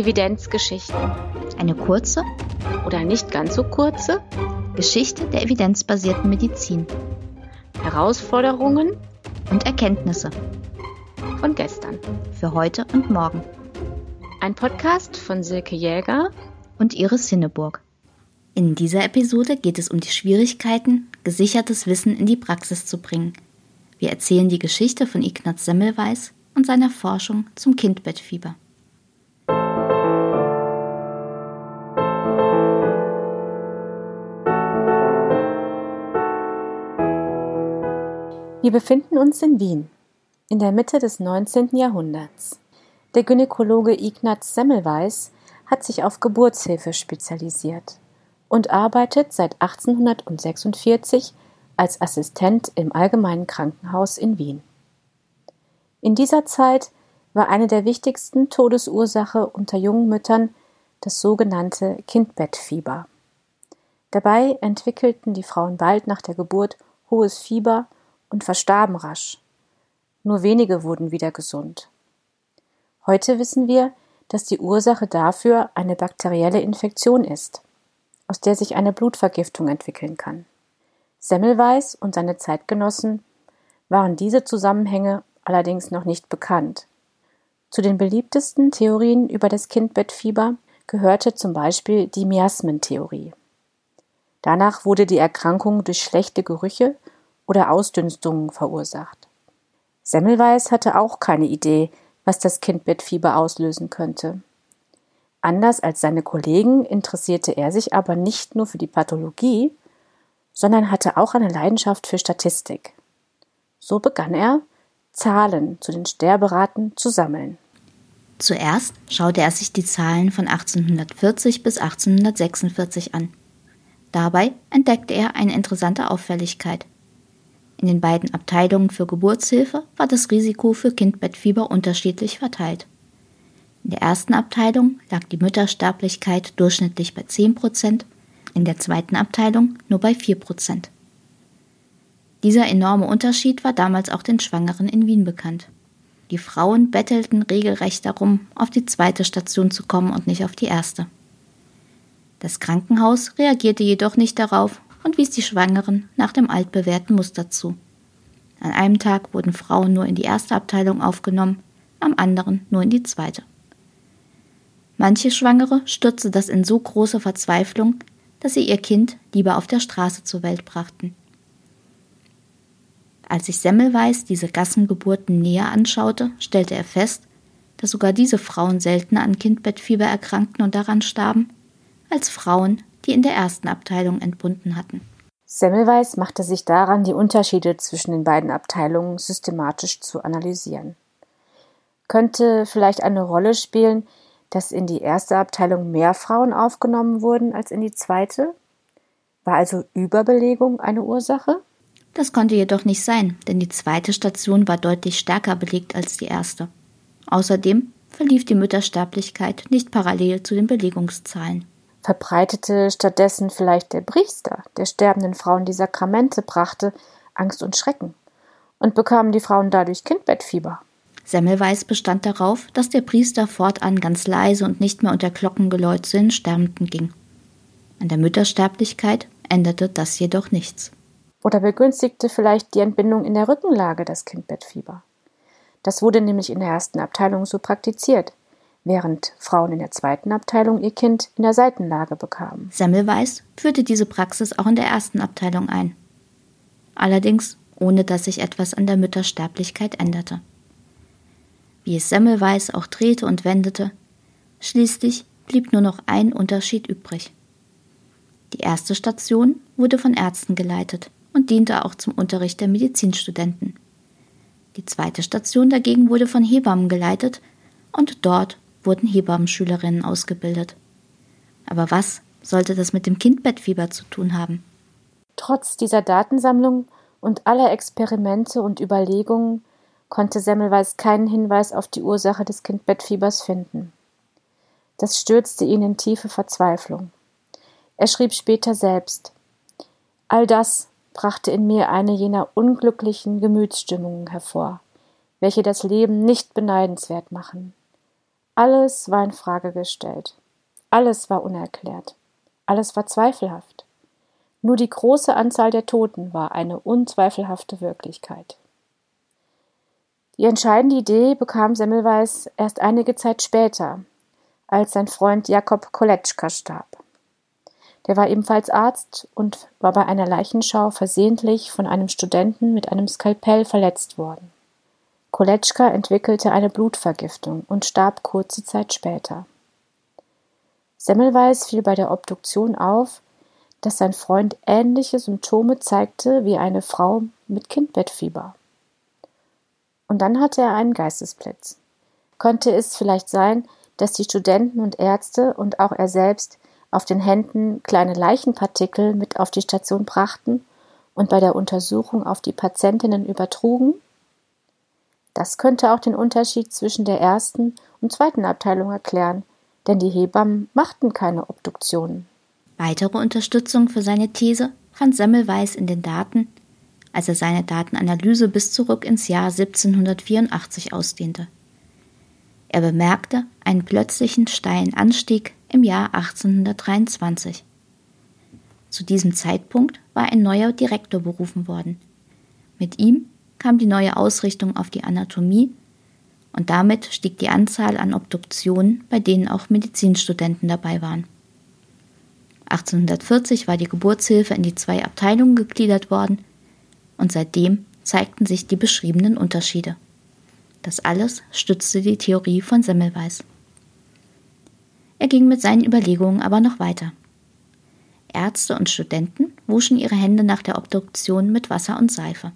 Evidenzgeschichten. Eine kurze oder nicht ganz so kurze Geschichte der evidenzbasierten Medizin. Herausforderungen und Erkenntnisse von gestern. Für heute und morgen. Ein Podcast von Silke Jäger und Iris Hinneburg. In dieser Episode geht es um die Schwierigkeiten, gesichertes Wissen in die Praxis zu bringen. Wir erzählen die Geschichte von Ignaz Semmelweis und seiner Forschung zum Kindbettfieber. Wir befinden uns in Wien, in der Mitte des 19. Jahrhunderts. Der Gynäkologe Ignaz Semmelweis hat sich auf Geburtshilfe spezialisiert und arbeitet seit 1846 als Assistent im Allgemeinen Krankenhaus in Wien. In dieser Zeit war eine der wichtigsten Todesursache unter jungen Müttern das sogenannte Kindbettfieber. Dabei entwickelten die Frauen bald nach der Geburt hohes Fieber und verstarben rasch. Nur wenige wurden wieder gesund. Heute wissen wir, dass die Ursache dafür eine bakterielle Infektion ist, aus der sich eine Blutvergiftung entwickeln kann. Semmelweis und seine Zeitgenossen waren diese Zusammenhänge allerdings noch nicht bekannt. Zu den beliebtesten Theorien über das Kindbettfieber gehörte zum Beispiel die Miasmentheorie. Danach wurde die Erkrankung durch schlechte Gerüche oder Ausdünstungen verursacht. Semmelweis hatte auch keine Idee, was das Kindbettfieber auslösen könnte. Anders als seine Kollegen interessierte er sich aber nicht nur für die Pathologie, sondern hatte auch eine Leidenschaft für Statistik. So begann er, Zahlen zu den Sterberaten zu sammeln. Zuerst schaute er sich die Zahlen von 1840 bis 1846 an. Dabei entdeckte er eine interessante Auffälligkeit. In den beiden Abteilungen für Geburtshilfe war das Risiko für Kindbettfieber unterschiedlich verteilt. In der ersten Abteilung lag die Müttersterblichkeit durchschnittlich bei 10 Prozent, in der zweiten Abteilung nur bei 4 Prozent. Dieser enorme Unterschied war damals auch den Schwangeren in Wien bekannt. Die Frauen bettelten regelrecht darum, auf die zweite Station zu kommen und nicht auf die erste. Das Krankenhaus reagierte jedoch nicht darauf und wies die Schwangeren nach dem altbewährten Muster zu. An einem Tag wurden Frauen nur in die erste Abteilung aufgenommen, am anderen nur in die zweite. Manche Schwangere stürzte das in so große Verzweiflung, dass sie ihr Kind lieber auf der Straße zur Welt brachten. Als sich Semmelweis diese Gassengeburten näher anschaute, stellte er fest, dass sogar diese Frauen seltener an Kindbettfieber erkrankten und daran starben, als Frauen, die in der ersten Abteilung entbunden hatten. Semmelweis machte sich daran, die Unterschiede zwischen den beiden Abteilungen systematisch zu analysieren. Könnte vielleicht eine Rolle spielen, dass in die erste Abteilung mehr Frauen aufgenommen wurden als in die zweite? War also Überbelegung eine Ursache? Das konnte jedoch nicht sein, denn die zweite Station war deutlich stärker belegt als die erste. Außerdem verlief die Müttersterblichkeit nicht parallel zu den Belegungszahlen verbreitete stattdessen vielleicht der Priester, der sterbenden Frauen die Sakramente brachte, Angst und Schrecken und bekamen die Frauen dadurch Kindbettfieber. Semmelweis bestand darauf, dass der Priester fortan ganz leise und nicht mehr unter Glockengeläut zu den Sterbenden ging. An der Müttersterblichkeit änderte das jedoch nichts. Oder begünstigte vielleicht die Entbindung in der Rückenlage das Kindbettfieber. Das wurde nämlich in der ersten Abteilung so praktiziert während Frauen in der zweiten Abteilung ihr Kind in der Seitenlage bekamen. Semmelweis führte diese Praxis auch in der ersten Abteilung ein. Allerdings ohne dass sich etwas an der Müttersterblichkeit änderte. Wie es Semmelweis auch drehte und wendete, schließlich blieb nur noch ein Unterschied übrig. Die erste Station wurde von Ärzten geleitet und diente auch zum Unterricht der Medizinstudenten. Die zweite Station dagegen wurde von Hebammen geleitet und dort wurden Hebammenschülerinnen ausgebildet. Aber was sollte das mit dem Kindbettfieber zu tun haben? Trotz dieser Datensammlung und aller Experimente und Überlegungen konnte Semmelweis keinen Hinweis auf die Ursache des Kindbettfiebers finden. Das stürzte ihn in tiefe Verzweiflung. Er schrieb später selbst All das brachte in mir eine jener unglücklichen Gemütsstimmungen hervor, welche das Leben nicht beneidenswert machen. Alles war in Frage gestellt. Alles war unerklärt. Alles war zweifelhaft. Nur die große Anzahl der Toten war eine unzweifelhafte Wirklichkeit. Die entscheidende Idee bekam Semmelweis erst einige Zeit später, als sein Freund Jakob Koletschka starb. Der war ebenfalls Arzt und war bei einer Leichenschau versehentlich von einem Studenten mit einem Skalpell verletzt worden. Koletschka entwickelte eine Blutvergiftung und starb kurze Zeit später. Semmelweis fiel bei der Obduktion auf, dass sein Freund ähnliche Symptome zeigte wie eine Frau mit Kindbettfieber. Und dann hatte er einen Geistesblitz. Konnte es vielleicht sein, dass die Studenten und Ärzte und auch er selbst auf den Händen kleine Leichenpartikel mit auf die Station brachten und bei der Untersuchung auf die Patientinnen übertrugen? Das könnte auch den Unterschied zwischen der ersten und zweiten Abteilung erklären, denn die Hebammen machten keine Obduktionen. Weitere Unterstützung für seine These fand Semmelweis in den Daten, als er seine Datenanalyse bis zurück ins Jahr 1784 ausdehnte. Er bemerkte einen plötzlichen steilen Anstieg im Jahr 1823. Zu diesem Zeitpunkt war ein neuer Direktor berufen worden. Mit ihm kam die neue Ausrichtung auf die Anatomie und damit stieg die Anzahl an Obduktionen, bei denen auch Medizinstudenten dabei waren. 1840 war die Geburtshilfe in die zwei Abteilungen gegliedert worden und seitdem zeigten sich die beschriebenen Unterschiede. Das alles stützte die Theorie von Semmelweis. Er ging mit seinen Überlegungen aber noch weiter. Ärzte und Studenten wuschen ihre Hände nach der Obduktion mit Wasser und Seife.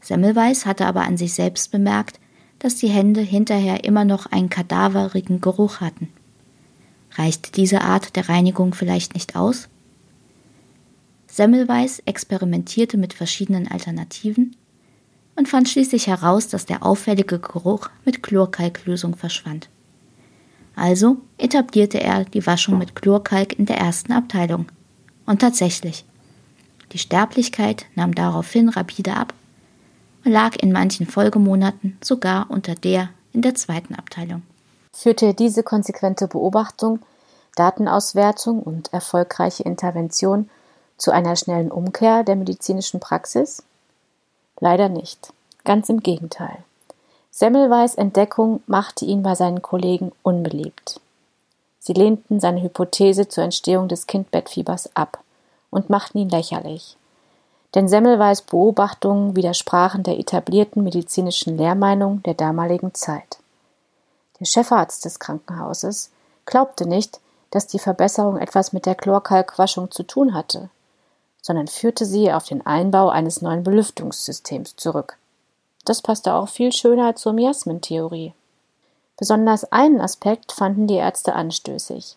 Semmelweis hatte aber an sich selbst bemerkt, dass die Hände hinterher immer noch einen kadaverigen Geruch hatten. Reichte diese Art der Reinigung vielleicht nicht aus? Semmelweis experimentierte mit verschiedenen Alternativen und fand schließlich heraus, dass der auffällige Geruch mit Chlorkalklösung verschwand. Also etablierte er die Waschung mit Chlorkalk in der ersten Abteilung. Und tatsächlich, die Sterblichkeit nahm daraufhin rapide ab lag in manchen Folgemonaten sogar unter der in der zweiten Abteilung. Führte diese konsequente Beobachtung, Datenauswertung und erfolgreiche Intervention zu einer schnellen Umkehr der medizinischen Praxis? Leider nicht. Ganz im Gegenteil. Semmelweis Entdeckung machte ihn bei seinen Kollegen unbeliebt. Sie lehnten seine Hypothese zur Entstehung des Kindbettfiebers ab und machten ihn lächerlich denn Semmelweis Beobachtungen widersprachen der etablierten medizinischen Lehrmeinung der damaligen Zeit. Der Chefarzt des Krankenhauses glaubte nicht, dass die Verbesserung etwas mit der Chlorkalkwaschung zu tun hatte, sondern führte sie auf den Einbau eines neuen Belüftungssystems zurück. Das passte auch viel schöner zur Miasmentheorie. Besonders einen Aspekt fanden die Ärzte anstößig,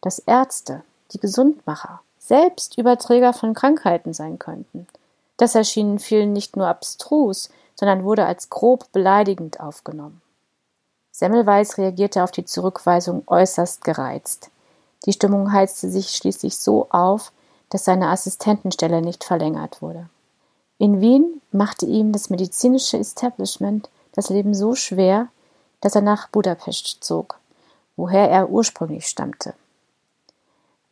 dass Ärzte, die Gesundmacher, selbst Überträger von Krankheiten sein könnten. Das erschien vielen nicht nur abstrus, sondern wurde als grob beleidigend aufgenommen. Semmelweis reagierte auf die Zurückweisung äußerst gereizt. Die Stimmung heizte sich schließlich so auf, dass seine Assistentenstelle nicht verlängert wurde. In Wien machte ihm das medizinische Establishment das Leben so schwer, dass er nach Budapest zog, woher er ursprünglich stammte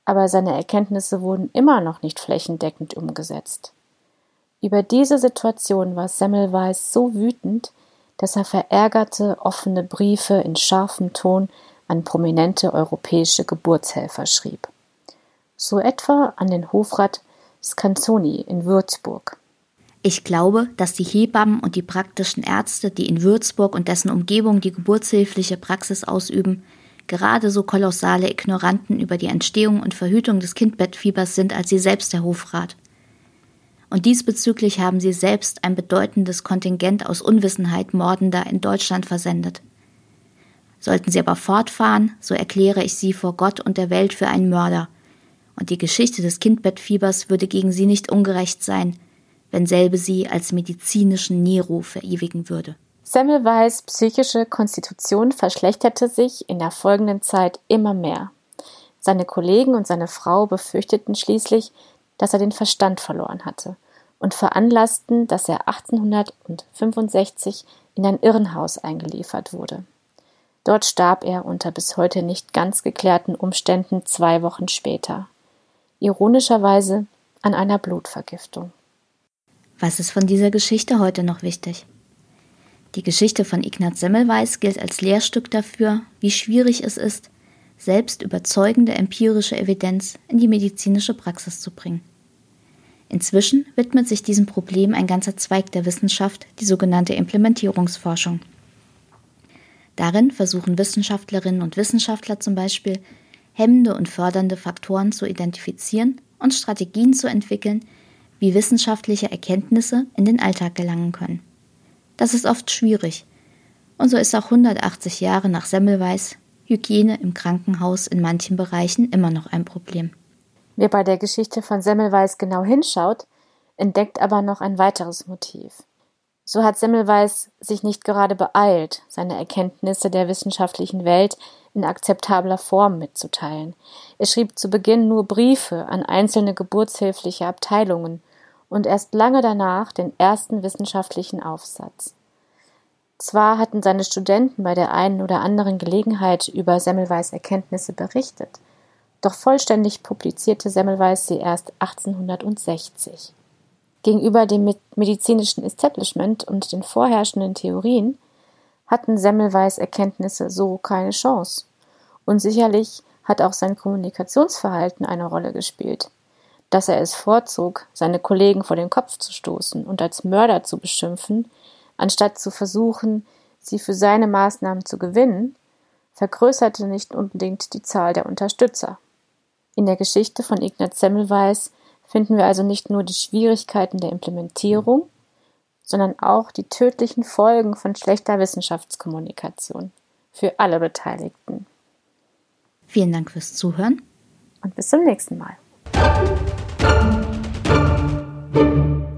aber seine Erkenntnisse wurden immer noch nicht flächendeckend umgesetzt. Über diese Situation war Semmelweis so wütend, dass er verärgerte offene Briefe in scharfem Ton an prominente europäische Geburtshelfer schrieb. So etwa an den Hofrat Scanzoni in Würzburg. Ich glaube, dass die Hebammen und die praktischen Ärzte, die in Würzburg und dessen Umgebung die geburtshilfliche Praxis ausüben, gerade so kolossale Ignoranten über die Entstehung und Verhütung des Kindbettfiebers sind als sie selbst, Herr Hofrat. Und diesbezüglich haben sie selbst ein bedeutendes Kontingent aus Unwissenheit Mordender in Deutschland versendet. Sollten sie aber fortfahren, so erkläre ich sie vor Gott und der Welt für einen Mörder. Und die Geschichte des Kindbettfiebers würde gegen sie nicht ungerecht sein, wenn selbe sie als medizinischen Nero verewigen würde. Semmelweis psychische Konstitution verschlechterte sich in der folgenden Zeit immer mehr. Seine Kollegen und seine Frau befürchteten schließlich, dass er den Verstand verloren hatte und veranlassten, dass er 1865 in ein Irrenhaus eingeliefert wurde. Dort starb er unter bis heute nicht ganz geklärten Umständen zwei Wochen später. Ironischerweise an einer Blutvergiftung. Was ist von dieser Geschichte heute noch wichtig? Die Geschichte von Ignaz Semmelweis gilt als Lehrstück dafür, wie schwierig es ist, selbst überzeugende empirische Evidenz in die medizinische Praxis zu bringen. Inzwischen widmet sich diesem Problem ein ganzer Zweig der Wissenschaft, die sogenannte Implementierungsforschung. Darin versuchen Wissenschaftlerinnen und Wissenschaftler zum Beispiel, hemmende und fördernde Faktoren zu identifizieren und Strategien zu entwickeln, wie wissenschaftliche Erkenntnisse in den Alltag gelangen können. Das ist oft schwierig. Und so ist auch 180 Jahre nach Semmelweis Hygiene im Krankenhaus in manchen Bereichen immer noch ein Problem. Wer bei der Geschichte von Semmelweis genau hinschaut, entdeckt aber noch ein weiteres Motiv. So hat Semmelweis sich nicht gerade beeilt, seine Erkenntnisse der wissenschaftlichen Welt in akzeptabler Form mitzuteilen. Er schrieb zu Beginn nur Briefe an einzelne geburtshilfliche Abteilungen und erst lange danach den ersten wissenschaftlichen Aufsatz. Zwar hatten seine Studenten bei der einen oder anderen Gelegenheit über Semmelweis Erkenntnisse berichtet, doch vollständig publizierte Semmelweis sie erst 1860. Gegenüber dem medizinischen Establishment und den vorherrschenden Theorien hatten Semmelweis Erkenntnisse so keine Chance. Und sicherlich hat auch sein Kommunikationsverhalten eine Rolle gespielt dass er es vorzog, seine Kollegen vor den Kopf zu stoßen und als Mörder zu beschimpfen, anstatt zu versuchen, sie für seine Maßnahmen zu gewinnen, vergrößerte nicht unbedingt die Zahl der Unterstützer. In der Geschichte von Ignaz Semmelweis finden wir also nicht nur die Schwierigkeiten der Implementierung, sondern auch die tödlichen Folgen von schlechter Wissenschaftskommunikation für alle Beteiligten. Vielen Dank fürs Zuhören und bis zum nächsten Mal. Thank you.